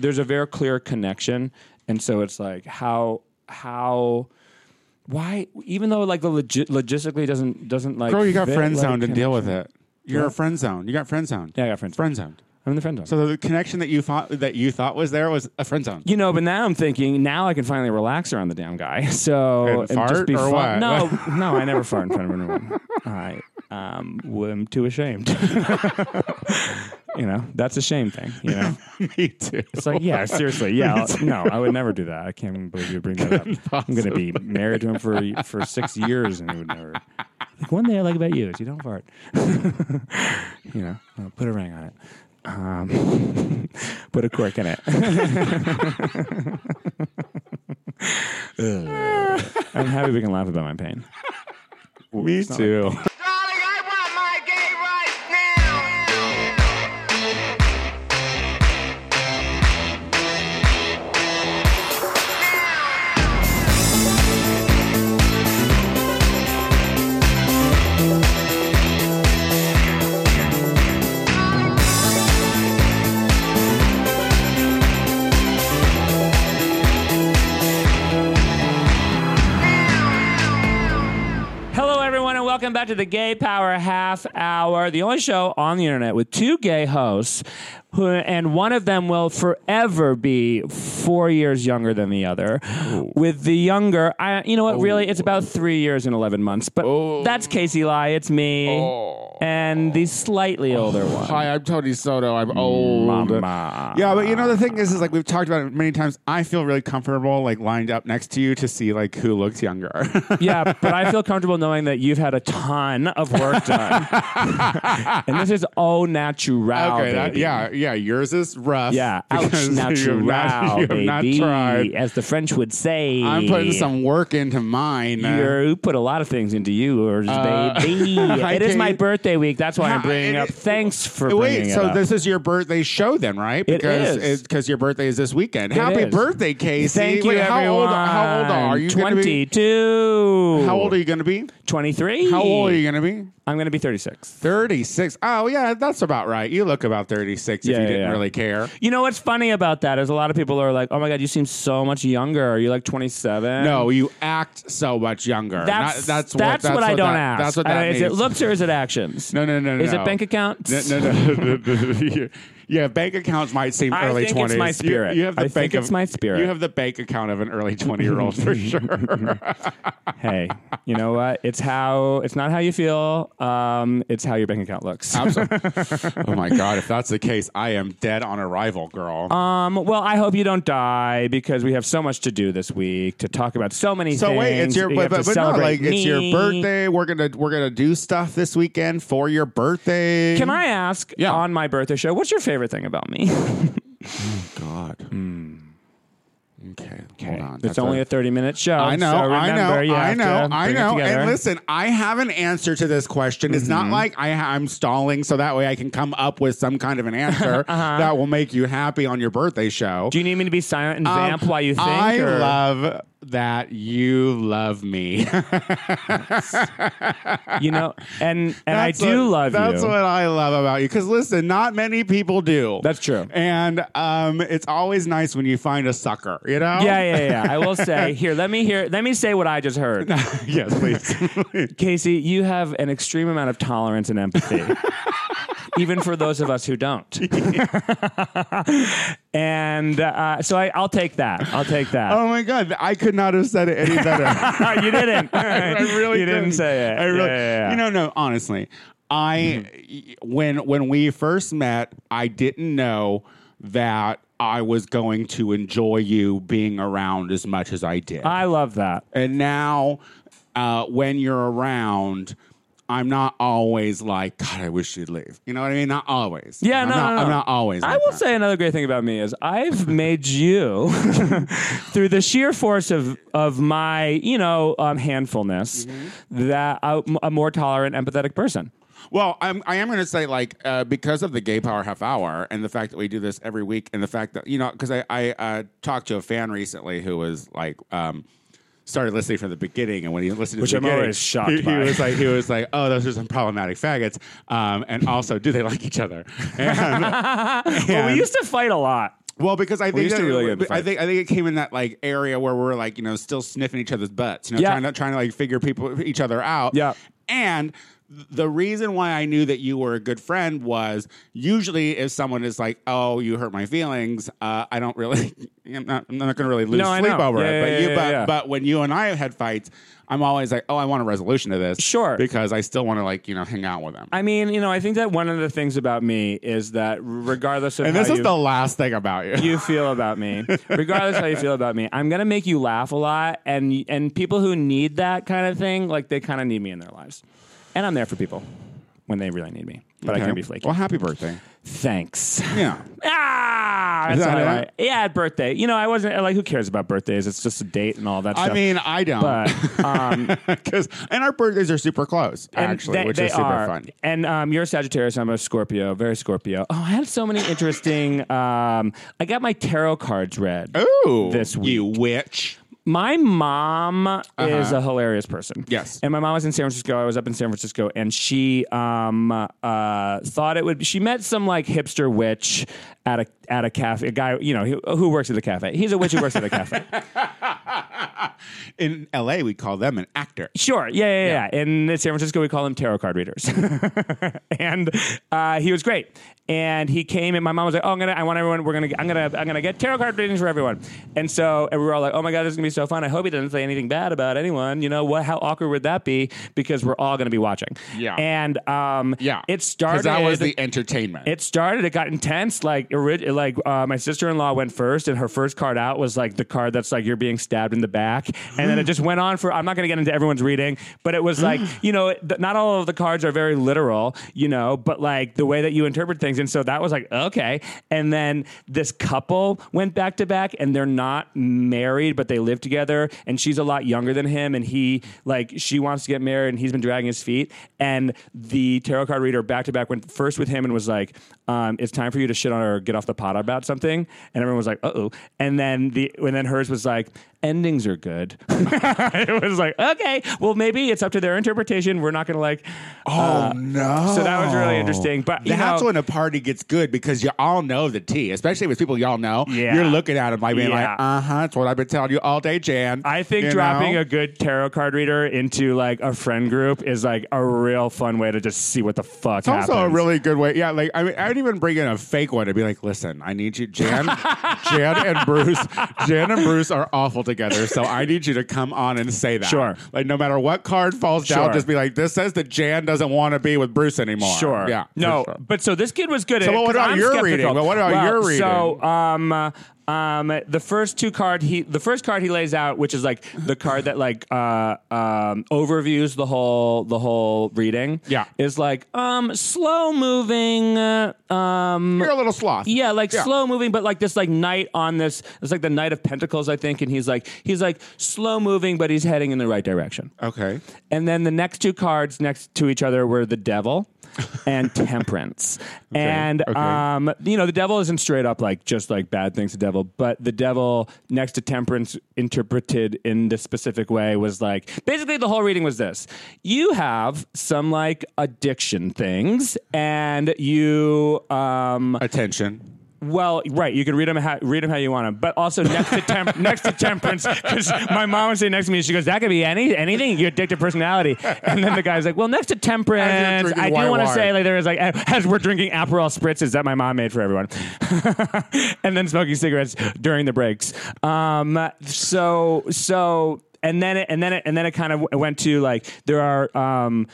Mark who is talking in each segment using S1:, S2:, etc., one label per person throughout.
S1: there's a very clear connection, and so it's like how how why even though like the logistically doesn't doesn't like
S2: Girl, you got
S1: fit,
S2: friend
S1: like,
S2: zoned and deal with it. You're a
S1: What?
S2: friend zone. You got friend zoned.
S1: Yeah, I got friend
S2: Friend zoned.
S1: I'm in the friend zone.
S2: So the connection that you thought that you thought was there was a friend zone.
S1: You know, but now I'm thinking now I can finally relax around the damn guy. So
S2: And fart or
S1: fun.
S2: what?
S1: No, no, I never fart in front of anyone. I um, am too ashamed. you know, that's a shame thing. You know,
S2: Me too.
S1: it's like yeah, seriously, yeah. No, I would never do that. I can't even believe you bring that up. I'm going to be married to him for for six years, and he would never. Like one thing I like about you is you don't fart. you know, I'll put a ring on it. Um, put a cork in it. I'm happy we can laugh about my pain.
S2: Me too.
S3: Darling,
S1: to the Gay Power Half Hour, the only show on the internet with two gay hosts, who, and one of them will forever be four years younger than the other. With the younger, I, you know what? Really, it's about three years and eleven months. But that's Casey Lai. It's me, oh. and the slightly oh. older one.
S2: Hi, I'm Tony Soto. I'm old.
S1: Mama.
S2: Yeah, but you know the thing is, is like we've talked about it many times. I feel really comfortable, like lined up next to you to see like who looks younger.
S1: Yeah, but I feel comfortable knowing that you've had a ton of work done, and this is all natural.
S2: okay, that, yeah, yeah. Yours is rough.
S1: Yeah, ouch,
S2: you
S1: natural,
S2: not- you have not
S1: baby,
S2: tried.
S1: as the French would say.
S2: I'm putting some work into mine.
S1: You're, you put a lot of things into yours,
S2: Uh,
S1: baby. it is my birthday week. That's why I'm bringing
S2: it-
S1: up. Thanks for
S2: Wait,
S1: bringing
S2: so this is your birthday show then, right?
S1: It
S2: Because
S1: is.
S2: because your birthday is this weekend.
S1: It
S2: Happy
S1: is.
S2: birthday, Casey!
S1: Thank you,
S2: Wait, how
S1: everyone.
S2: old? How old are you?
S1: Twenty-two.
S2: How old are you going to be?
S1: Twenty-three.
S2: How old are you going to be?
S1: I'm going to be thirty-six.
S2: 36. Oh, yeah, that's about right. You look about 36
S1: Yeah,
S2: if you
S1: yeah,
S2: didn't
S1: yeah.
S2: really care.
S1: You know what's funny about that is a lot of people are like, "Oh my god, you seem so much younger. Are you like 27?"
S2: No, you act so much younger.
S1: That's
S2: Not- that's
S1: that's
S2: what,
S1: what I don't
S2: that,
S1: ask.
S2: That's what
S1: I
S2: that means.
S1: Is it looks or is it actions?
S2: No, no, no, no.
S1: Is
S2: no.
S1: it bank accounts?
S2: No, no, no. yeah, bank accounts might seem
S1: I
S2: early
S1: think
S2: 20s.
S1: it's my
S2: You-
S1: spirit.
S2: You, have the
S1: I
S2: bank
S1: think
S2: of,
S1: it's my spirit.
S2: You have the bank account of an early 20 year old for sure.
S1: hey, you know what? It's how it's not how you feel. Um, it's how your bank account looks.
S2: Absolutely. oh my God, if that's the case, I am dead on arrival, girl.
S1: Um, well, I hope you don't die because we have so much to do this week to talk about so many
S2: so
S1: things.
S2: wait, it's your but,
S1: have to
S2: but, but no,
S1: celebrate
S2: like it's your birthday. We're gonna we're gonna do stuff this weekend for your birthday.
S1: Can I ask
S2: Yeah.
S1: on my birthday show, what's your favorite thing about me?
S2: God. Okay, okay, hold on.
S1: it's
S2: That's
S1: only a 30 minute show.
S2: I know,
S1: so
S2: I know, I know, I know. And listen, I have an answer to this question. It's
S1: Mm-hmm.
S2: not like I, I'm stalling so that way I can come up with some kind of an answer that will make you happy on your birthday show.
S1: Uh-huh. Do you need me to be silent and vamp
S2: Um,
S1: while you think?
S2: I
S1: or-
S2: love that you love me.
S1: you know, and and I do
S2: what-
S1: love
S2: That's
S1: you.
S2: what I love about you. Because listen, not many people do.
S1: That's true.
S2: And um, it's always nice when you find a sucker. You know?
S1: yeah, yeah, yeah. I will say here. Let me hear. Let me say what I just heard.
S2: yes, please.
S1: Casey, you have an extreme amount of tolerance and empathy, even for those of us who don't. and uh, so I, I'll take that. I'll take that.
S2: oh my God, I could not have said it any better.
S1: you didn't.
S2: I really
S1: you didn't
S2: couldn't.
S1: say it.
S2: I really,
S1: Yeah, yeah, yeah.
S2: You know, no. Honestly, I when when we first met, I didn't know that I was going to enjoy you being around as much as I did.
S1: I love that.
S2: and now, uh, when you're around. I'm not always like, God, I wish you'd leave. You know what I mean? Not always.
S1: Yeah,
S2: I'm
S1: no,
S2: not,
S1: no, no.
S2: I'm not always.
S1: I
S2: like
S1: will
S2: that.
S1: say another great thing about me is I've made you through the sheer force of of my you know um, handfulness
S2: Mm-hmm.
S1: that I'm a more tolerant, empathetic person.
S2: Well, I'm, I am going to say, like, uh, because of the Gay Power Half Hour and the fact that we do this every week, and the fact that, you know, because I, I uh, talked to a fan recently who was like, um, started listening from the beginning, and when he listened to
S1: Which
S2: the
S1: I'm always shocked
S2: he, he
S1: by.
S2: was like, he was like, oh, those are some problematic faggots, um, and also, do they like each other? And,
S1: Well, we used to fight a lot.
S2: Well, because I think that-
S1: really
S2: I think I think it came in that like area where we're like you know still sniffing each other's butts, you know,
S1: Yeah.
S2: trying to trying to like figure people each other out.
S1: Yeah.
S2: and the reason why I knew that you were a good friend was usually if someone is like, "Oh, you hurt my feelings," uh, I don't really, I'm not, I'm not going to really lose
S1: No,
S2: sleep over
S1: Yeah,
S2: it.
S1: yeah,
S2: But you,
S1: yeah,
S2: but but when you and I have had fights, I'm always like, "Oh, I want a resolution to this."
S1: Sure.
S2: because I still want to like you know hang out with them.
S1: I mean, you know, I think that one of the things about me is that regardless of
S2: and
S1: how
S2: this is
S1: you,
S2: the last thing about you.
S1: you feel about me, regardless how you feel about me, I'm gonna make you laugh a lot, and and people who need that kind of thing, like they kind of need me in their lives, and I'm there for people when they really need me, but I
S2: Okay.
S1: can't be flaky.
S2: Well, happy birthday.
S1: Thanks.
S2: Yeah.
S1: Ah, that's
S2: that
S1: all
S2: it?
S1: right. Yeah, birthday. You know, I wasn't like, who cares about birthdays? It's just a date and all that stuff.
S2: I
S1: stuff.
S2: mean, I don't.
S1: but um,
S2: Because and our birthdays are super close,
S1: and
S2: actually,
S1: they-
S2: which
S1: they
S2: is super
S1: are.
S2: fun.
S1: And um, you're a Sagittarius. I'm a Scorpio. Very Scorpio. Oh, I had so many interesting. Um, I got my tarot cards read.
S2: Ooh,
S1: This week.
S2: you witch.
S1: My mom is a hilarious person.
S2: Uh-huh. Yes.
S1: And my mom was in San Francisco. I was up in San Francisco, and she um, uh, thought it would. She met some like hipster witch at a at a cafe. A guy, you know, who, who works at the cafe. He's a witch who works at a cafe.
S2: In L.A., we call them an actor.
S1: Sure. Yeah, yeah, yeah. In San Francisco, we call them tarot card readers. and uh, he was great. And he came, and my mom was like, "Oh, I'm gonna, I want everyone. We're gonna, I'm gonna, I'm gonna get tarot card readings for everyone." And so, and we were all like, "Oh my god, this is gonna be so fun! I hope he doesn't say anything bad about anyone. You know what? How awkward would that be? Because we're all gonna be watching."
S2: Yeah.
S1: And um,
S2: Yeah,
S1: it started.
S2: that was the entertainment.
S1: It started. It got intense. Like, ori- like uh, my sister in law went first, and her first card out was like the card that's like you're being stabbed in the back, and then it just went on for. I'm not going to get into everyone's reading, but it was like you know, th- not all of the cards are very literal, you know, but like the way that you interpret things, and so that was like okay. And then this couple went back to back, and they're not married, but they live together, and she's a lot younger than him, and he like she wants to get married, and he's been dragging his feet, and the tarot card reader back to back went first with him and was like, um, "It's time for you to shit on her or get off the pot about something," and everyone was like, "Uh oh," and then the and then hers was like, "Endings are good." it was like, okay, well maybe it's up to their interpretation. We're not going to like.
S2: oh no!
S1: So that was really interesting, but you
S2: that's
S1: know,
S2: when a party gets good because you all know the tea, especially with people y'all know.
S1: Yeah.
S2: You're looking at them like being
S1: Yeah.
S2: like, "Uh huh." That's what I've been telling you all day, Jan.
S1: I think
S2: You
S1: dropping
S2: know?
S1: a good tarot card reader into like a friend group is like a real fun way to just see what the fuck
S2: It's also a really good way. Yeah, like I mean, I'd even bring in a fake one to be like, "Listen, I need you, Jan, Jan and Bruce. Jan and Bruce are awful together, so I need you to come on and say that.
S1: Sure.
S2: Like no matter what card falls down, just be like, this says that Jan doesn't want to be with Bruce anymore.
S1: Sure.
S2: Yeah.
S1: No,
S2: sure.
S1: but so this kid was good
S2: So
S1: at it.
S2: what
S1: 'cause
S2: about
S1: I'm
S2: your
S1: skeptical.
S2: reading? Well, what about
S1: Well,
S2: your reading?
S1: So, um, uh, um, the first two card he, the first card he lays out, which is like the card that like uh, um, overviews the whole the whole reading.
S2: Yeah.
S1: is like um slow moving. Uh, um,
S2: You're a little sloth.
S1: yeah, like
S2: Yeah.
S1: slow moving, but like this like knight on this. It's like the Knight of Pentacles, I think, and he's like he's like slow moving, but he's heading in the right direction.
S2: Okay.
S1: And then the next two cards next to each other were the devil and temperance. And
S2: okay.
S1: um, you know, the devil isn't straight up like just like bad things to devil, but the devil next to temperance interpreted in this specific way was like basically the whole reading was this. You have some like addiction things and you um
S2: Attention.
S1: Well, right. You can read them how, read them how you want them, but also next to temp, next to temperance, because my mom was sitting next to me. She goes, "That could be any anything. Your addictive personality." And then the guy's like, "Well, next to temperance, I do want to say like there is like as we're drinking Aperol spritzes that my mom made for everyone, and then smoking cigarettes during the breaks. Um, so so and then it, and then it, and then it kind of went to like there are. Um,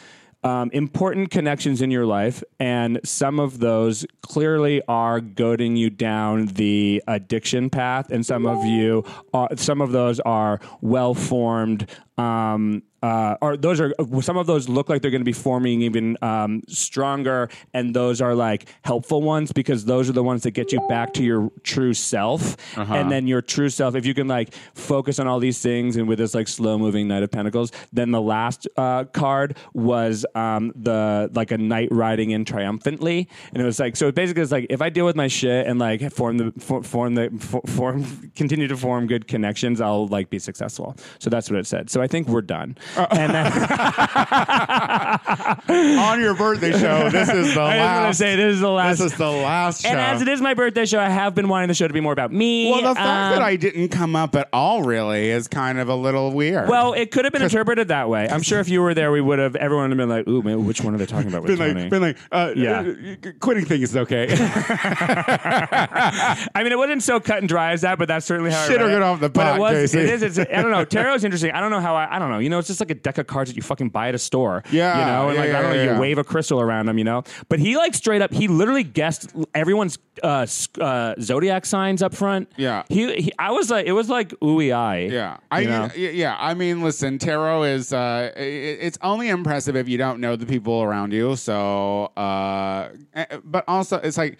S1: um, important connections in your life, and some of those clearly are goading you down the addiction path, and some of you, are, some of those are well formed. Um, uh, or those are some of those look like they're going to be forming even um, stronger, and those are like helpful ones because those are the ones that get you back to your true self, and then your true self. If you can like focus on all these things, and with this like slow moving Knight of Pentacles, then the last uh, card was um, the like a knight riding in triumphantly, and it was like so. Basically, it's like if I deal with my shit and like form the for, form the for, form continue to form good connections, I'll like be successful. So that's what it said. So I think we're done. and then
S2: On your birthday show, this is the
S1: I was
S2: last.
S1: say this is the last.
S2: this is the last show.
S1: and as it is my birthday show, I have been wanting the show to be more about me.
S2: well, the fact that
S1: Um,
S2: I didn't come up at all really is kind of a little weird.
S1: Well, it could have been interpreted that way. I'm sure if you were there, we would have. Everyone would have been like, "Ooh, man, which one are they talking about with
S2: been
S1: Tony?"
S2: like, been like, uh,
S1: Yeah.
S2: uh, quitting thing is okay.
S1: I mean, it wasn't so cut and dry as that, but that's certainly how. I
S2: Shit
S1: read
S2: or
S1: it.
S2: get off the
S1: But
S2: pot,
S1: it was.
S2: Casey.
S1: It is. It's, I don't know. Tarot's interesting. I don't know how. I. I don't know. You know, it's just like a deck of cards that you fucking buy at a store.
S2: Yeah,
S1: You know, and
S2: yeah,
S1: like
S2: yeah,
S1: I don't know.
S2: yeah,
S1: You wave a crystal around them. You know, but he like straight up. He literally guessed everyone's uh, uh, zodiac signs up front.
S2: Yeah.
S1: He. he I was like, it was like ooey eye.
S2: Yeah, I
S1: know?
S2: yeah. I mean, listen, tarot is uh, i- it's only impressive if you don't know the people around you. So, uh, eh, but also it's like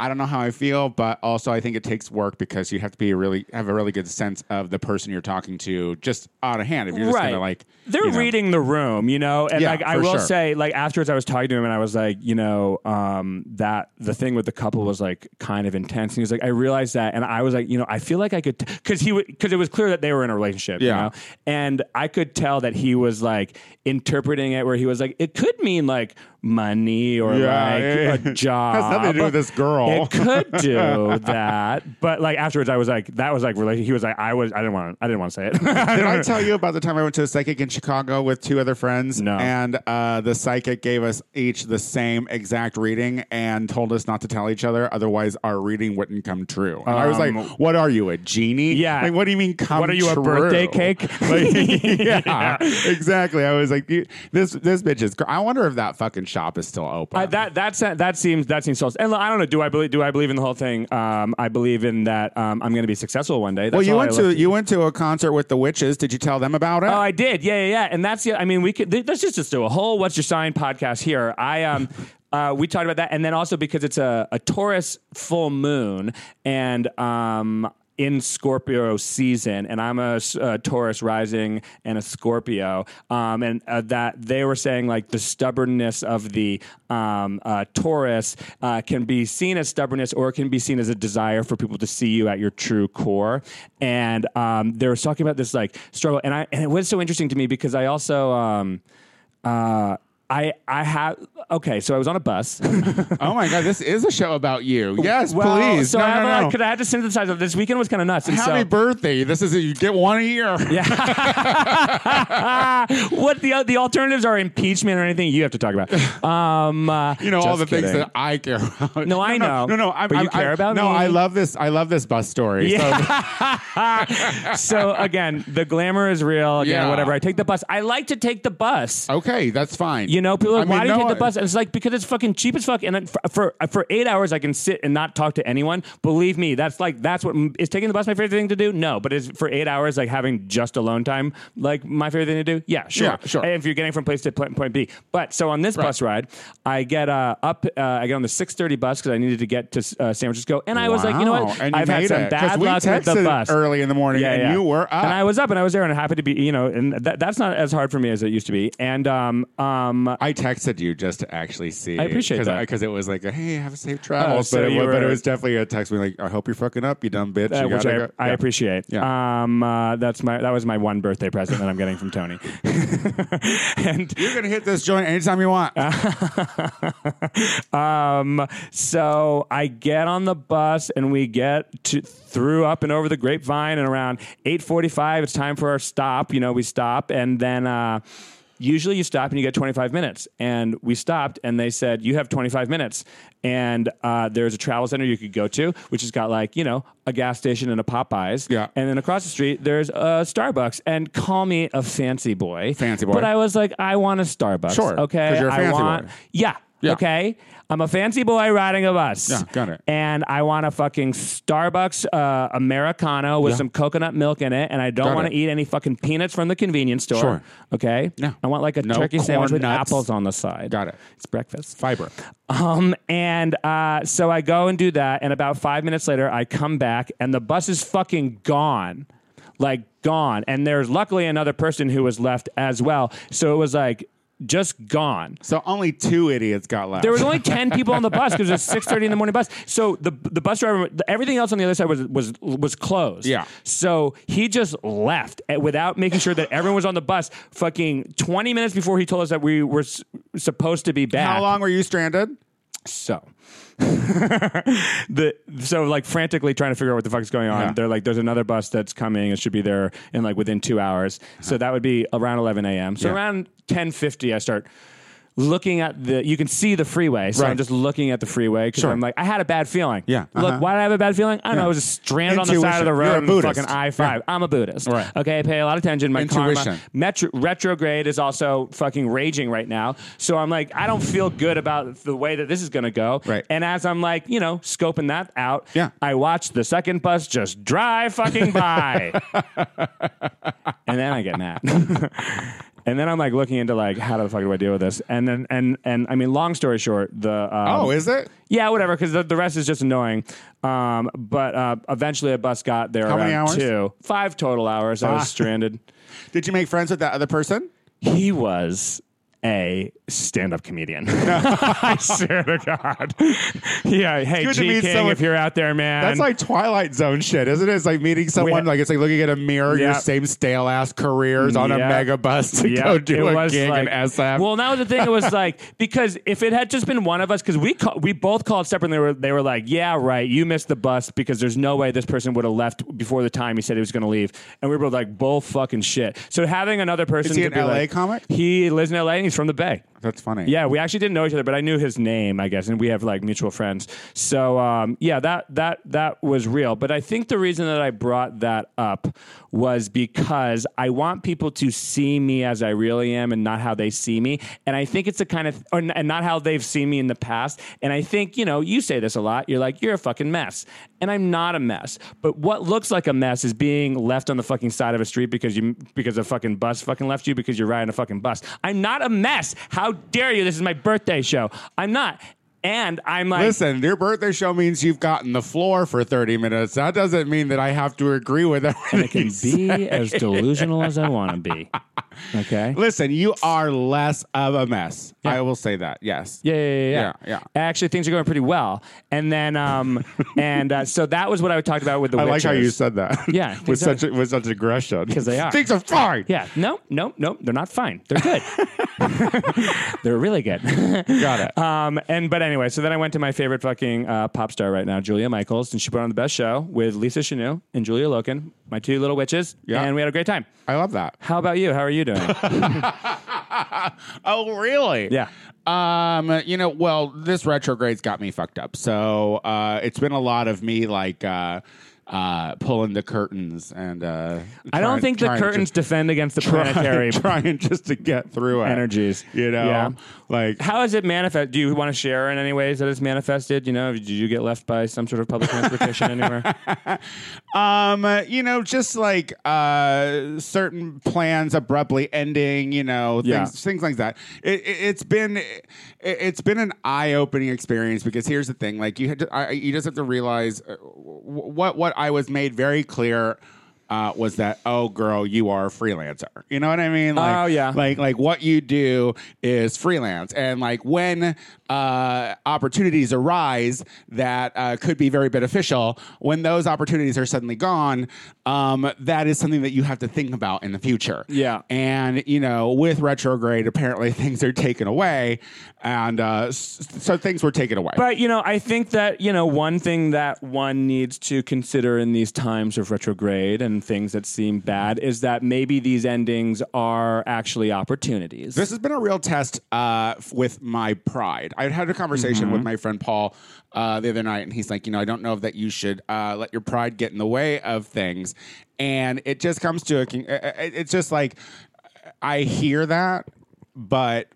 S2: I don't know how I feel, but also I think it takes work because you have to be a really have a really good sense of the person you're talking to just out of hand. If you're just
S1: right.
S2: gonna like
S1: they're
S2: you know-
S1: reading the room, you know, and
S2: Yeah,
S1: like I will
S2: sure.
S1: say, like afterwards, I was talking to him, and I was like, you know, um, that the thing with the couple was like kind of intense. And he was like, I realized that, and I was like, you know, I feel like I could, because he, would because it was clear that they were in a relationship,
S2: Yeah.
S1: you know, and I could tell that he was like interpreting it where he was like, it could mean like money or
S2: Yeah,
S1: like
S2: yeah,
S1: a job.
S2: Has nothing to do with this girl.
S1: It could do that, but like afterwards, I was like, that was like really. He was like, I was, I didn't want, I didn't want to say it.
S2: Did I tell you about the time I went to a psychic in Chicago with two other friends?
S1: No.
S2: And uh, the psychic gave us each the same exact reading and told us not to tell each other, otherwise our reading wouldn't come true. And I was like,
S1: Um,
S2: "What are you, a genie?
S1: Yeah.
S2: Like, what do you mean come?
S1: What are you, a birthday cake?
S2: Like, yeah, exactly. I was like, this this bitch is. Cr- I wonder if that fucking shop is still open.
S1: I, that that's that seems that seems false. And look, I don't know. Do I believe? Do I believe in the whole thing? Um, I believe in that. Um, I'm going to be successful one day. That's
S2: well, you
S1: all
S2: went
S1: I
S2: to
S1: look-
S2: you went to a concert with the witches. Did you tell them about it?
S1: Oh, I did. Yeah, yeah, yeah. And that's yeah. I mean, we could. th- Let's just just do a whole "What's Your Sign" podcast here. I um. Uh, we talked about that, and then also because it's a, a Taurus full moon, and um, in Scorpio season, and I'm a Taurus rising and a Scorpio, um, and uh, that they were saying like the stubbornness of the um, uh, Taurus uh, can be seen as stubbornness, or it can be seen as a desire for people to see you at your true core. And um, they were talking about this like struggle, and I and it was so interesting to me because I also. Um, uh, I I have okay, so I was on a bus.
S2: oh my god, this is a show about you. Yes,
S1: well,
S2: please.
S1: So
S2: no,
S1: I have
S2: no,
S1: a
S2: no.
S1: because I had to synthesize it. This weekend was kind of nuts. And
S2: Happy
S1: so,
S2: birthday! This is you get one a year. Yeah.
S1: what the the alternatives are impeachment or anything you have to talk about. Um, uh,
S2: You know all the
S1: just
S2: things that I care about.
S1: No, I know.
S2: No, no, I'm,
S1: But you
S2: I'm-
S1: care
S2: I-
S1: about
S2: No,
S1: me.
S2: I love this. I love this bus story. So,
S1: so again, the glamour is real. Again,
S2: Yeah.
S1: whatever. I take the bus. I like to take the bus.
S2: okay, that's fine.
S1: You know, people are like,
S2: I mean,
S1: why do you
S2: no,
S1: take the bus? And it's like because it's fucking cheap as fuck. And then for, for for eight hours, I can sit and not talk to anyone. Believe me, that's like that's what is taking the bus my favorite thing to do. No, but is for eight hours like having just alone time like my favorite thing to do? Yeah, sure,
S2: Yeah, sure.
S1: If you're getting from place to point, point B. But so on this bus ride, I get uh, up. Uh, I get on the six thirty bus because I needed to get to uh, San Francisco, and I was like, you know what?
S2: And you
S1: I've had some
S2: it.
S1: bad luck with the bus
S2: early in the morning, yeah, and you were up.
S1: and I was up, and I was there, and happy to be. You know, and that, that's not as hard for me as it used to be. And um um
S2: I texted you just to actually see.
S1: I appreciate that.
S2: because it was like, "Hey, have a safe travels,"
S1: Oh, so
S2: but, it, was- but it was definitely a text me like, "I hope you're fucking up, you dumb bitch."
S1: Uh,
S2: You
S1: which I,
S2: go."
S1: I appreciate.
S2: Yeah.
S1: Um, uh, that's my that was my one birthday present that I'm getting from Tony. and
S2: You're gonna hit this joint anytime you want.
S1: um, so I get on the bus and we get to, through up and over the grapevine, and around 8:45, it's time for our stop. You know, we stop, and then. Uh, Usually you stop and you get 25 minutes. And we stopped and they said, You have 25 minutes. And uh, there's a travel center you could go to, which has got like, you know, a gas station and a Popeyes.
S2: Yeah.
S1: And then across the street, there's a Starbucks. And call me a fancy boy.
S2: Fancy boy.
S1: But I was like, I want a Starbucks.
S2: Sure,
S1: Okay.
S2: you're a
S1: I
S2: fancy
S1: want,
S2: boy.
S1: Yeah.
S2: Yeah.
S1: Okay. I'm a fancy boy riding a bus.
S2: Yeah, got it.
S1: And I want a fucking Starbucks uh, Americano with
S2: Yeah.
S1: some coconut milk in it. And I don't want to eat any fucking peanuts from the convenience store.
S2: Sure.
S1: Okay.
S2: Yeah.
S1: I want like a
S2: No
S1: turkey sandwich with
S2: nuts.
S1: apples on the side.
S2: Got it.
S1: It's breakfast.
S2: Fiber.
S1: Um, and uh, so I go and do that, and about five minutes later, I come back, and the bus is fucking gone, like gone. And there's luckily another person who was left as well. So it was like just gone.
S2: So only two idiots got left.
S1: There was only ten people on the bus because it was six thirty in the morning bus. So the the bus driver, everything else on the other side was was was closed.
S2: Yeah.
S1: So he just left eh, without making sure that everyone was on the bus. Fucking twenty minutes before he told us that we were s- supposed to be back.
S2: How long were you stranded?
S1: So. the so like frantically trying to figure out what the fuck is going on.
S2: Yeah.
S1: They're like, there's another bus that's coming. It should be there in like within two hours. So uh-huh. that would be around 11 a.m. So
S2: Yeah.
S1: around 10:50, I start looking at the. You can see the freeway, so
S2: Right.
S1: I'm just looking at the freeway because
S2: Sure.
S1: I'm like, I had a bad feeling.
S2: Yeah.
S1: Look,
S2: Uh-huh.
S1: why did I have a bad feeling? I don't know. I was just stranded on the side of the road
S2: You're a
S1: fucking I five. I'm a Buddhist.
S2: Right.
S1: Okay, I pay a lot of attention. My karma,
S2: Intuition.
S1: Mercury, retrograde is also fucking raging right now. So I'm like, I don't feel good about the way that this is going to go.
S2: Right.
S1: And as I'm like, you know, scoping that out,
S2: Yeah.
S1: I watch the second bus just drive fucking by, and then I get mad. And then I'm like looking into like how the fuck do I deal with this? And then and and I mean, long story short, the um,
S2: Oh, is it?
S1: yeah, whatever, because the, the rest is just annoying. Um, but uh, eventually, a bus got there
S2: How
S1: around
S2: many hours?
S1: two, five total hours. I
S2: Ah.
S1: was stranded.
S2: Did you make friends with that other person?
S1: He was a stand-up comedian. I swear to God. Yeah, hey
S2: good to
S1: G
S2: meet
S1: King,
S2: someone-
S1: if you're out there, man.
S2: That's like Twilight Zone shit, isn't it? It's like meeting someone,
S1: We-
S2: like it's like looking at a mirror, your same stale ass careers on a
S1: Yeah.
S2: mega bus to
S1: Yeah,
S2: go do
S1: it
S2: a gig
S1: like-
S2: in SF.
S1: Well, that was the thing. It was like because if it had just been one of us, because we call, we both called separately. They were they were like, "Yeah, right, you missed the bus because there's no way this person would have left before the time he said he was going to leave." And we were both like, "Bull fucking shit." So having another person
S2: Is he
S1: to
S2: an
S1: be
S2: LA
S1: like-
S2: comic?
S1: He lives in LA and he's from the Bay.
S2: That's funny.
S1: Yeah, we actually didn't know each other, but I knew his name, I guess, and we have like mutual friends. So um, yeah, that that that was real. But I think the reason that I brought that up was because I want people to see me as I really am and not how they see me. And I think it's a kind of, or, and not how they've seen me in the past. And I think you know, you say this a lot. You're like, you're a fucking mess, and I'm not a mess. But what looks like a mess is being left on the fucking side of a street because you because a fucking bus fucking left you because you're riding a fucking bus. I'm not a mess. How dare you? This is my birthday show. I'm not. And I'm like,
S2: Listen, your birthday show means you've gotten the floor for 30 minutes. That doesn't mean that I have to agree with everything.
S1: and it can be as delusional as I want to be. Okay.
S2: Listen, you are less of a mess.
S1: Yeah.
S2: I will say that. Yes.
S1: Yeah, yeah, yeah,
S2: Yeah, yeah.
S1: Actually, things are going pretty well. And then, um, and uh, so that was what I talked about with the.
S2: I like how you said that.
S1: Yeah,
S2: with
S1: things
S2: such with such aggression.
S1: 'Cause they are.
S2: Things are fine.
S1: Yeah. No, no, no. They're not fine. They're good. they're really good.
S2: Got it.
S1: Um, and but anyway, so then I went to my favorite fucking uh, pop star right now, Julia Michaels, and she put on the best show with Lisa Chanou and Julia Loken, my two little witches,
S2: Yeah.
S1: and we had a great time.
S2: I love that.
S1: How about you? How are you doing?
S2: Oh, really?
S1: Yeah.
S2: Um, you know, well, this retrograde's got me fucked up. So uh, it's been a lot of me like uh, uh, pulling the curtains and. Uh,
S1: I don't
S2: trying-
S1: think the
S2: trying
S1: curtains
S2: just-
S1: defend against the planetary
S2: trying just to get through it.
S1: energies.
S2: You know,
S1: Yeah.
S2: like
S1: How is it manifest? Do you want to share in any ways that it's manifested? You know, did you get left by some sort of public transportation anywhere?
S2: Um, uh, you know, just like uh, certain plans abruptly ending, you know, things,
S1: Yeah.
S2: things like that. It, it, it's been it, it's been an eye opening experience because here's the thing: like you had to, I, you just have to realize uh, wh- what what I was made very clear. Uh, was that oh girl you are a freelancer. You know what i mean? Like,
S1: Oh, yeah.
S2: like like what you do is freelance. And like when uh, opportunities arise that uh, could be very beneficial when those opportunities are suddenly gone um, that is something that you have to think about in the future.
S1: Yeah.
S2: and you know with retrograde apparently things are taken away and uh, so things were taken away.
S1: But you know, I think that you know one thing that one needs to consider in these times of retrograde and things that seem bad is that maybe these endings are actually opportunities.
S2: This has been a real test uh, with my pride. I had a conversation
S1: Mm-hmm.
S2: with my friend Paul uh, the other night, and he's like, you know, I don't know that you should uh, let your pride get in the way of things. And it just comes to a, uh, uh, it's just like I hear that, but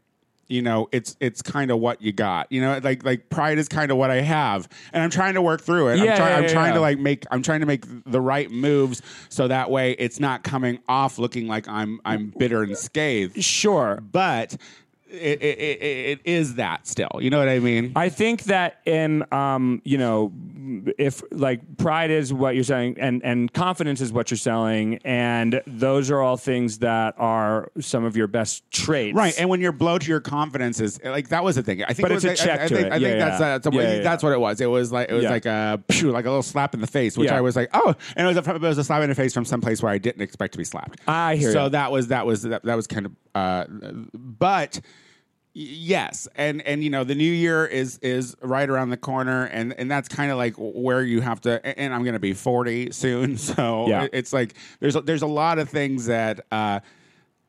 S2: you know, it's it's kind of what you got. You know, like like pride is kind of what I have, and I'm trying to work through it.
S1: Yeah,
S2: I'm, try-
S1: yeah,
S2: I'm trying to like make I'm trying to make the right moves so that way it's not coming off looking like I'm I'm bitter and scathed
S1: sure.
S2: but it, it, it, it is that still. You know what I mean?
S1: I think that in um, you know if like pride is what you're saying and and confidence is what you're selling and those are all things that are some of your best traits
S2: Right, and when you're blow to your confidence is like that was the thing. I think,
S1: But
S2: it was,
S1: it's a
S2: I-
S1: check
S2: I, I
S1: to
S2: think,
S1: it.
S2: I think
S1: Yeah,
S2: that's
S1: yeah.
S2: that's, what-
S1: Yeah,
S2: that's what it was. It was like it was like a phew, like a little slap in the face, which. I was like, oh, and it was a it was a slap in the face from some place where I didn't expect to be slapped.
S1: I hear
S2: So
S1: ya.
S2: that was that was that, that was kind of, uh, but. Yes, and and you know the new year is is right around the corner, and and that's kind of like where you have to. and- I'm going to be 40 soon, so
S1: Yeah.
S2: it's like there's a, there's a lot of things that uh,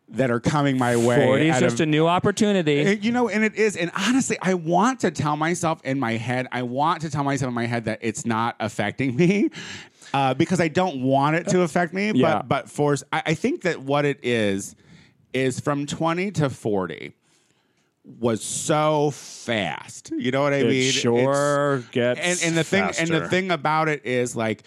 S2: that are coming my way.
S1: 40 is just
S2: of-
S1: a new opportunity
S2: you know, and it is. And honestly, I want to tell myself in my head, I want to tell myself in my head that it's not affecting me. Uh, because I don't want it to affect me,
S1: Yeah.
S2: but but for I, I think that what it is is from twenty to forty was so fast. You know what I
S1: it
S2: mean?
S1: sure gets
S2: and and the thing and the thing about it is like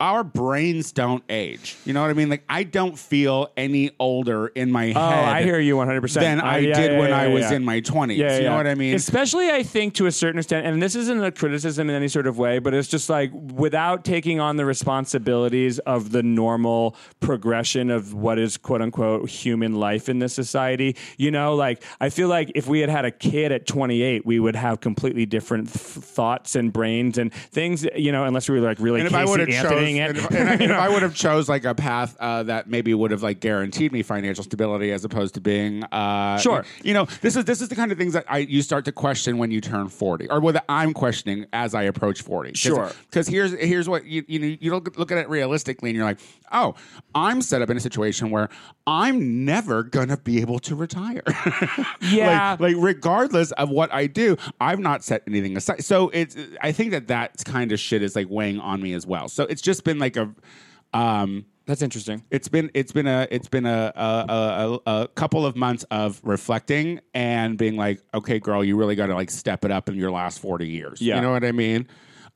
S2: our brains don't age. You know what I mean? Like I don't feel any older in my head.
S1: Oh, I hear you 100%.
S2: Than
S1: Uh,
S2: I
S1: yeah,
S2: did
S1: yeah,
S2: when
S1: yeah,
S2: I was in my twenties.
S1: Yeah,
S2: you
S1: yeah.
S2: know what I mean?
S1: Especially, I think, to a certain extent, and this isn't a criticism in any sort of way, but it's just like without taking on the responsibilities of the normal progression of what is quote unquote human life in this society. You know, like I feel like if we had had a kid at 28, we would have completely different th- thoughts and brains and things. You know, unless we were like really
S2: and if I would have
S1: Casey
S2: chose,
S1: it.
S2: and if, and I- and if I would have chose like a path uh, that maybe would have like guaranteed me financial stability as opposed to being uh,
S1: Sure.
S2: you know, this is this is the kind of things that I you start to question when you turn forty, or whether I'm questioning as I approach forty.
S1: Sure.
S2: because here's here's what you you know you look look at it realistically, and you're like, oh, I'm set up in a situation where I'm never gonna be able to retire.
S1: Yeah.
S2: like, like regardless of what I do, I've not set anything aside. So it's I think that that kind of shit is like weighing on me as well. So it's just been like a um
S1: That's interesting.
S2: it's been it's been a it's been a a, a, a a couple of months of reflecting and being like, okay, girl, you really got to like step it up in your last forty years.
S1: Yeah.
S2: you know what I mean.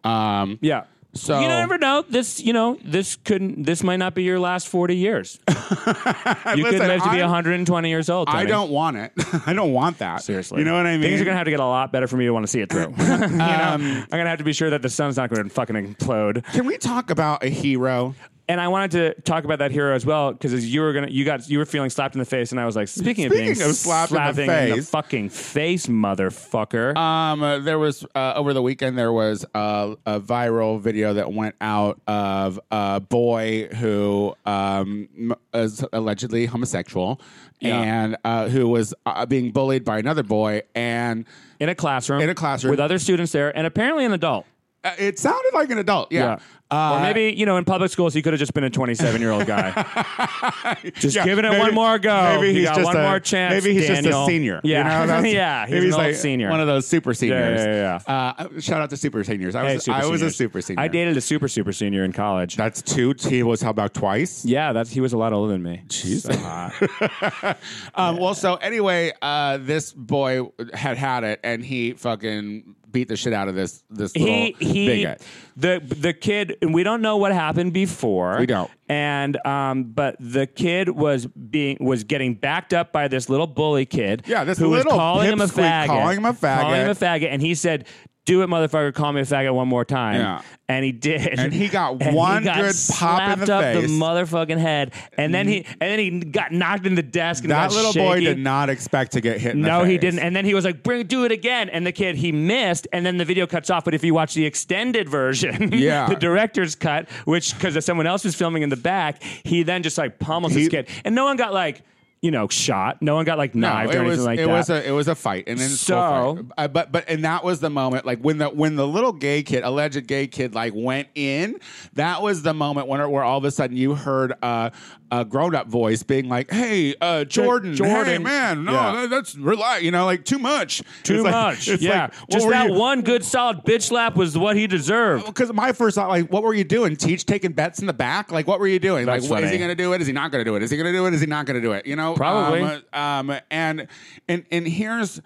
S2: Um,
S1: Yeah.
S2: So-
S1: you never know. This, you know, this couldn't. This might not be your last forty years. you could live to be
S2: I'm-
S1: 120 years old.
S2: I don't want it. I don't want that.
S1: Seriously,
S2: you know what I mean.
S1: Things are gonna have to get a lot better for me to want to see it through. you know, um, I'm gonna have to be sure that the sun's not going to fucking implode.
S2: Can we talk about a hero?
S1: And I wanted to talk about that hero as well because you were gonna, you got, you were feeling slapped in the face, and I was like, speaking, of being
S2: Speaking of slapped in the
S1: slapping in the
S2: face.
S1: fucking face, motherfucker.
S2: Um, uh, there was uh, over the weekend there was uh, a viral video that went out of a boy who um, m- is allegedly homosexual and uh, who was uh, being bullied by another boy, and
S1: in a classroom,
S2: in a classroom.
S1: with other students there, and apparently an adult.
S2: Uh, it sounded like an adult. Yeah. Uh,
S1: or maybe you know, in public schools, he could have just been a 27 year old guy. just
S2: Yeah,
S1: giving it
S2: maybe-
S1: one more go.
S2: Maybe he's just
S1: one
S2: a,
S1: more chance.
S2: Maybe he's
S1: Daniel.
S2: just a senior.
S1: Yeah,
S2: you know,
S1: yeah. He's
S2: maybe
S1: old
S2: like
S1: senior.
S2: One of those super seniors.
S1: yeah,
S2: Uh, shout out to super seniors. I was I was a super senior.
S1: I dated a super super senior in college.
S2: That's two. He was how about twice?
S1: yeah, that's he was a lot older than me.
S2: Jesus.
S1: So hot.
S2: Um, Well, so anyway, uh, this boy had had it, and he fucking beat the shit out of this this little
S1: he he
S2: bigot.
S1: the the kid and we don't know what happened before
S2: We don't.
S1: and um but the kid was being was getting backed up by this little bully kid
S2: Yeah, this
S1: who was
S2: little
S1: calling him a faggot
S2: calling him a faggot,
S1: calling him a
S2: faggot
S1: and he said do it motherfucker call me a faggot one more time
S2: Yeah.
S1: and he did
S2: And he got
S1: And
S2: one
S1: he got
S2: good pop in the
S1: up
S2: face.
S1: the motherfucking head and then he mm. and then he got knocked in the desk and
S2: That little boy did not expect to get hit.
S1: No, he didn't. And then he was like, "Bring, do it again." And the kid he missed, and then the video cuts off. But if you watch the extended version,
S2: Yeah.
S1: the director's cut, which because someone else was filming in the back, he then just like pummels
S2: He-
S1: this kid, and no one got like you know shot. No one got like
S2: No,
S1: knifed
S2: it
S1: or anything
S2: was
S1: like
S2: it
S1: that.
S2: It was a it was a fight, and then
S1: So-
S2: uh, but but and that was the moment, like when the when the little gay kid, alleged gay kid, like went in. That was the moment when where all of a sudden you heard uh, a grown up voice being like, "Hey, uh, Jordan,
S1: Jordan.
S2: hey man, no,
S1: Yeah.
S2: that- that's relax, you know, like too much,
S1: too
S2: like-
S1: much. yeah,
S2: like,
S1: just that
S2: you-
S1: one good solid bitch slap was what he deserved.
S2: because my first thought, like, what were you doing? Teach taking bets in the back? Like, what were you doing?
S1: That's
S2: like, what, is he going to do it? Is he not going to do it? Is he going to do it? Is he not going to do it? You know,
S1: Probably.
S2: Um, um, and and and here's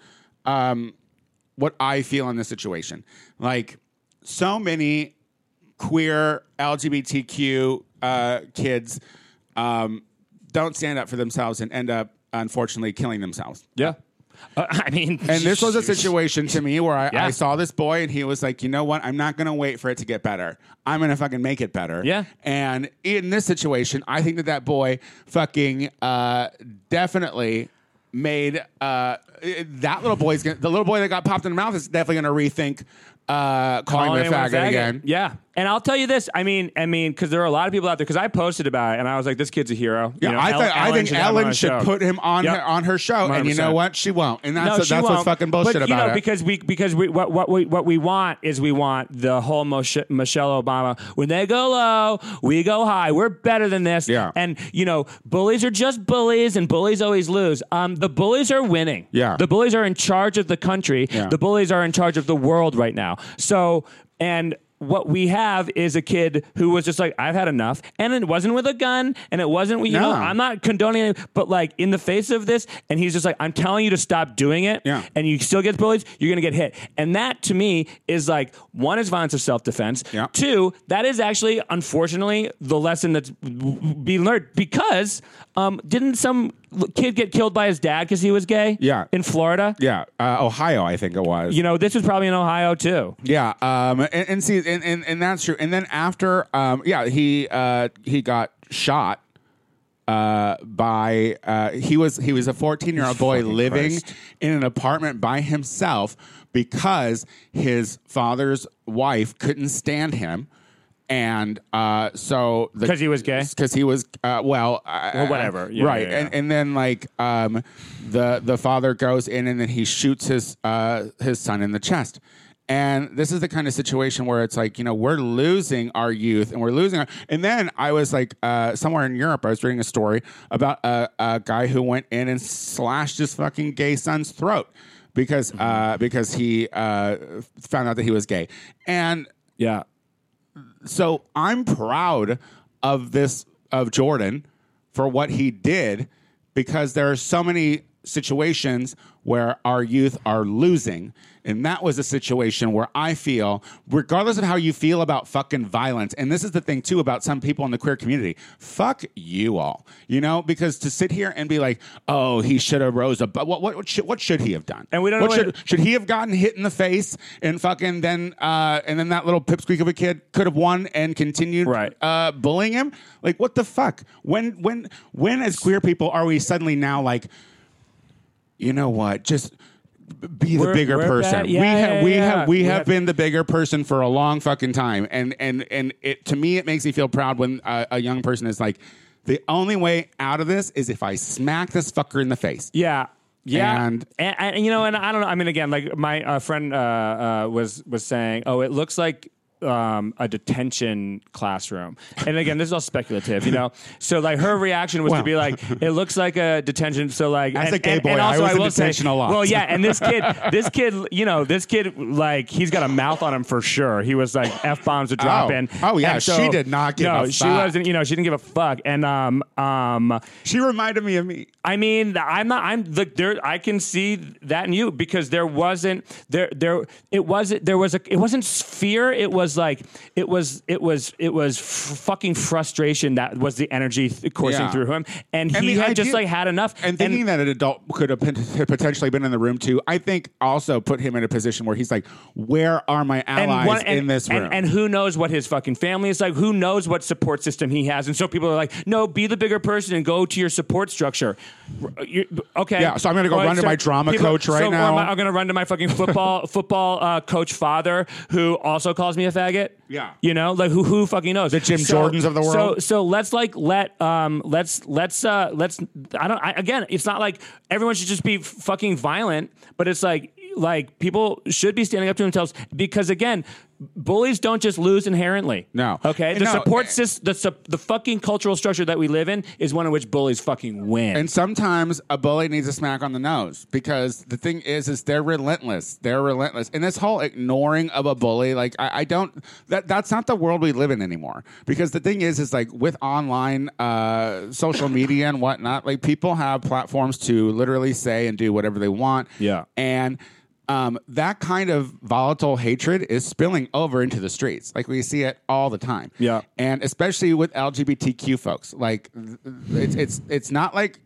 S2: um, what I feel in this situation. Like, so many queer LGBTQ uh, kids um, don't stand up for themselves and end up, unfortunately, killing themselves.
S1: Yeah. Uh, I mean,
S2: And this was a situation to me where I,
S1: Yeah.
S2: I saw this boy and he was like, you know what? I'm not going to wait for it to get better. I'm going to fucking make it better.
S1: Yeah.
S2: And in this situation, I think that that boy fucking uh, definitely made uh, that little boy's gonna, the little boy that got popped in the mouth is definitely going to rethink uh, calling him a
S1: anyone
S2: faggot, again.
S1: Yeah, and I'll tell you this. I mean, I mean, because there are a lot of people out there. Because I posted about it, and I was like, "This kid's a hero."
S2: Yeah,
S1: You know,
S2: I, think I think Ellen should put him on
S1: Yep.
S2: her, on her show, and you know what? She won't, and that's
S1: No,
S2: that's what's
S1: won't.
S2: fucking bullshit
S1: but,
S2: about
S1: you know,
S2: it.
S1: Because we because we what what we what we want is we want the whole Moshe, Michelle Obama. When they go low, we go high. We're better than this.
S2: Yeah.
S1: And you know, bullies are just bullies, and bullies always lose. Um, the bullies are winning.
S2: Yeah.
S1: The bullies are in charge of the country.
S2: Yeah.
S1: The bullies are in charge of the world right now. So and. What we have is a kid who was just like, I've had enough. And it wasn't with a gun, and it wasn't, you know, I'm not condoning it, but like in the face of this, and he's just like, I'm telling you to stop doing it
S2: Yeah.
S1: and you still get bullied, you're going to get hit. And that to me is like one is violence of self defense.
S2: Yeah.
S1: Two, that is actually unfortunately the lesson that's being learned because um, didn't some kid get killed by his dad because he was gay?
S2: Yeah.
S1: in Florida.
S2: yeah, uh, Ohio, I think it was.
S1: You know, this was probably in Ohio too.
S2: Yeah, um, and, and see, and, and, and that's true. And then after, um, yeah, he uh, he got shot uh, by uh, he was he was a 14 year old boy
S1: Fucking
S2: living
S1: Christ.
S2: in an apartment by himself because his father's wife couldn't stand him. And uh, so
S1: 'Cause he was gay?
S2: because he was uh, well, uh,
S1: Or whatever. Yeah,
S2: right?
S1: yeah, yeah.
S2: And and then like um, the the father goes in and then he shoots his uh, his son in the chest. And this is the kind of situation where it's like you know we're losing our youth and we're losing. Our, and then I was like uh, somewhere in Europe, I was reading a story about a, a guy who went in and slashed his fucking gay son's throat because uh, because he uh, found out that he was gay. And
S1: Yeah.
S2: So I'm proud of this of Jordan for what he did because there are so many situations where our youth are losing and that was a situation where I feel regardless of how you feel about fucking violence and this is the thing too about some people in the queer community fuck you all you know because to sit here and be like oh he should have rose up what what what should, what should he have done
S1: And we don't
S2: what
S1: know
S2: should,
S1: what-
S2: should he have gotten hit in the face and fucking then uh, and then that little pipsqueak of a kid could have won and continued
S1: Right.
S2: uh, bullying him? Like what the fuck? When when when as queer people are we suddenly now like, you know what? Just be the
S1: We're-
S2: bigger
S1: we're
S2: person.
S1: bad. Yeah,
S2: we have
S1: yeah,
S2: we
S1: yeah.
S2: have we,
S1: We
S2: have
S1: have-
S2: been the bigger person for a long fucking time, and and and it to me it makes me feel proud when uh, a young person is like. The only way out of this is if I smack this fucker in the face.
S1: Yeah. Yeah,
S2: And-
S1: and, and, you know, and I don't know. I mean, again, like my uh, friend uh, uh, was was saying, oh, it looks like um, a detention classroom. And again, this is all speculative, you know. So like her reaction was
S2: Well.
S1: to be like, it looks like a detention. So like,
S2: As
S1: and,
S2: a gay
S1: and-
S2: boy,
S1: and also, I
S2: was in
S1: will say-
S2: detention a lot.
S1: Well, yeah, and this kid, this kid, you know, this kid, like, he's got a mouth on him for sure. He was like f bombs would drop
S2: Oh.
S1: in.
S2: Oh, yeah,
S1: And
S2: she did not give
S1: no,
S2: a
S1: she
S2: fuck.
S1: wasn't. You know, she didn't give a fuck. And um um.
S2: She reminded me of me.
S1: I mean, I'm not. I'm the there. I can see that in you because there wasn't there there. It wasn't there was a. It wasn't fear. It was like it was it was it was f- fucking frustration that was the energy th- coursing
S2: Yeah.
S1: through him, and,
S2: And
S1: he had just like had enough.
S2: And thinking that an adult could have potentially been in the room too, I think also put him in a position where he's like, "Where are my allies
S1: one-
S2: in this room?"
S1: And, and who knows what his fucking family is like? Who knows what support system he has? And so people are like, no, be the bigger person and go to your support structure. You- okay.
S2: Yeah, so I'm gonna go
S1: All
S2: run to my drama coach right
S1: so
S2: now.
S1: I'm, to run to my fucking football football uh, coach father who also calls me a faggot.
S2: Yeah.
S1: You know, like who who fucking knows?
S2: The Jim Jordans of the world?
S1: so so let's like let um let's let's uh let's I don't I, again it's not like everyone should just be fucking violent, but it's like like people should be standing up to themselves because again bullies don't just lose inherently.
S2: No.
S1: Okay. The
S2: No,
S1: support system, the sup- the fucking cultural structure that we live in is one in which bullies fucking win.
S2: And sometimes a bully needs a smack on the nose because the thing is, is they're relentless. They're relentless. And this whole ignoring of a bully, like I, I don't. That that's not the world we live in anymore. Because the thing is, is like with online uh, social media and whatnot, like people have platforms to literally say and do whatever they want.
S1: Yeah.
S2: And um, that kind of volatile hatred is spilling over into the streets. Like we see it all the time.
S1: Yeah.
S2: And especially with LGBTQ folks, like it's it's it's not like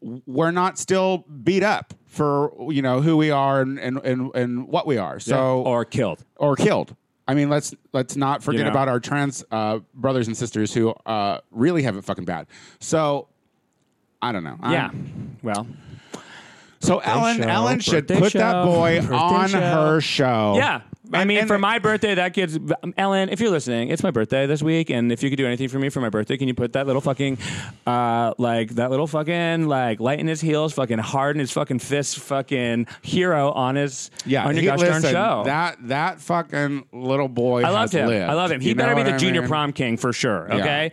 S2: we're not still beat up for you know who we are and and and, and what we are. So
S1: or killed.
S2: or killed. I mean, let's let's not forget
S1: You know.
S2: about our trans uh, brothers and sisters who uh, really have it fucking bad. So I don't know. I'm-
S1: Yeah. Well,
S2: So Ellen
S1: show,
S2: Ellen should
S1: birthday
S2: put that boy on
S1: show.
S2: her show.
S1: yeah. I mean,
S2: and-
S1: for my birthday, that kid's Ellen. If you're listening, it's my birthday this week, and if you could do anything for me for my birthday, can you put that little fucking, uh, like that little fucking like light in his heels, fucking hard in his fucking fist, fucking hero on his
S2: yeah.
S1: on your
S2: he-
S1: gosh darn show.
S2: That that fucking little boy.
S1: I love
S2: has
S1: him.
S2: lived.
S1: I love him. He
S2: You
S1: better be the
S2: I
S1: junior
S2: mean?
S1: prom king for sure.
S2: Yeah.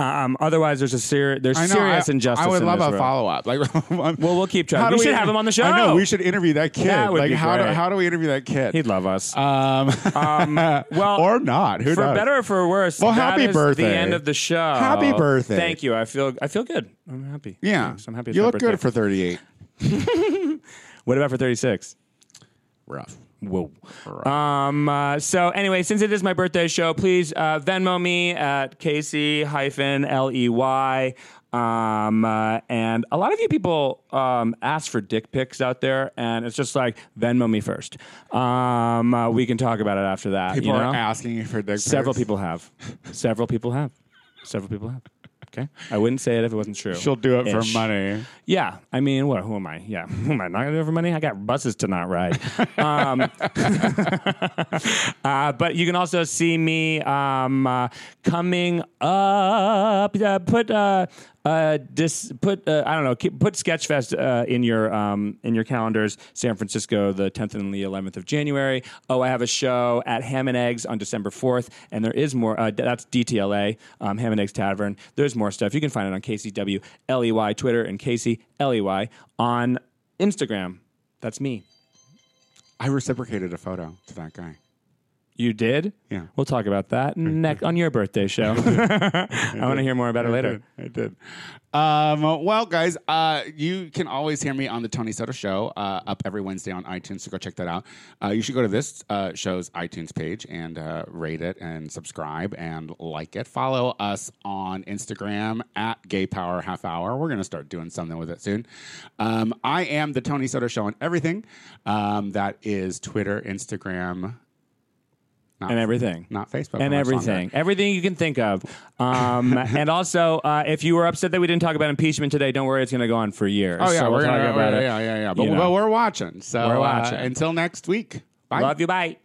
S1: Um, otherwise, there's a ser- there's
S2: I know.
S1: serious
S2: I,
S1: injustice.
S2: I would
S1: in
S2: love
S1: this
S2: a
S1: world.
S2: follow up. Like, well,
S1: we'll keep trying. We should have him on the show.
S2: I know. We should interview that kid.
S1: That would
S2: like,
S1: be
S2: how do how do we interview that kid?
S1: He'd love us.
S2: um,
S1: well,
S2: or not? Who
S1: for
S2: knows?
S1: better or for worse.
S2: Well, happy birthday.
S1: The end of the show.
S2: Happy birthday.
S1: Thank you. I feel I feel good. I'm happy.
S2: Yeah,
S1: Thanks. I'm happy.
S2: You look
S1: birthday.
S2: good for thirty eight.
S1: What about for 36?
S2: Rough.
S1: Whoa. Um. Uh, so anyway, since it is my birthday show, please uh, Venmo me at Casey hyphen L E Y. Um, uh, and a lot of you people um, ask for dick pics out there, and it's just like Venmo me first. Um, uh, we can talk about it after that.
S2: People
S1: you know?
S2: are asking you for dick
S1: Several
S2: pics.
S1: people have. Several people have. Several people have. Okay, I wouldn't say it if it wasn't true.
S2: She'll do it
S1: Ish.
S2: for money.
S1: Yeah, I mean, what? Who am I? Yeah, who am I not gonna do it for money? I got buses to not ride. um, uh, but you can also see me um, uh, coming up. Uh, put uh, dis, put uh, I don't know. Put Sketchfest uh, in your um, in your calendars. San Francisco, the 10th and the 11th of January. Oh, I have a show at Ham and Eggs on December 4th, and there is more. Uh, that's DTLA, um, Ham and Eggs Tavern. There's more stuff. You can find it on KCW Ley Twitter and Casey Ley on Instagram. That's me.
S2: I reciprocated a photo to that guy.
S1: You did?
S2: Yeah.
S1: We'll talk about that next on your birthday show. I want to hear more about it later.
S2: I did. Um, well, guys, uh, you can always hear me on the Tony Soto Show uh, up every Wednesday on iTunes. So go check that out. Uh, you should go to this uh, show's iTunes page and uh, rate it and subscribe and like it. Follow us on Instagram at Gay Power Half Hour. We're going to start doing something with it soon. Um, I am the Tony Soto Show on everything. Um, that is Twitter, Instagram, not
S1: And everything.
S2: not Facebook,
S1: and everything, everything you can think of. Um, and also, uh, if you were upset that we didn't talk about impeachment today, don't worry, it's going to go on for years.
S2: Oh yeah,
S1: So
S2: we're
S1: we'll
S2: gonna,
S1: talk about
S2: yeah,
S1: it.
S2: yeah, yeah, yeah. But,
S1: you know.
S2: but we're watching. So
S1: We're
S2: uh,
S1: watching.
S2: until next week. Bye.
S1: Love you. Bye.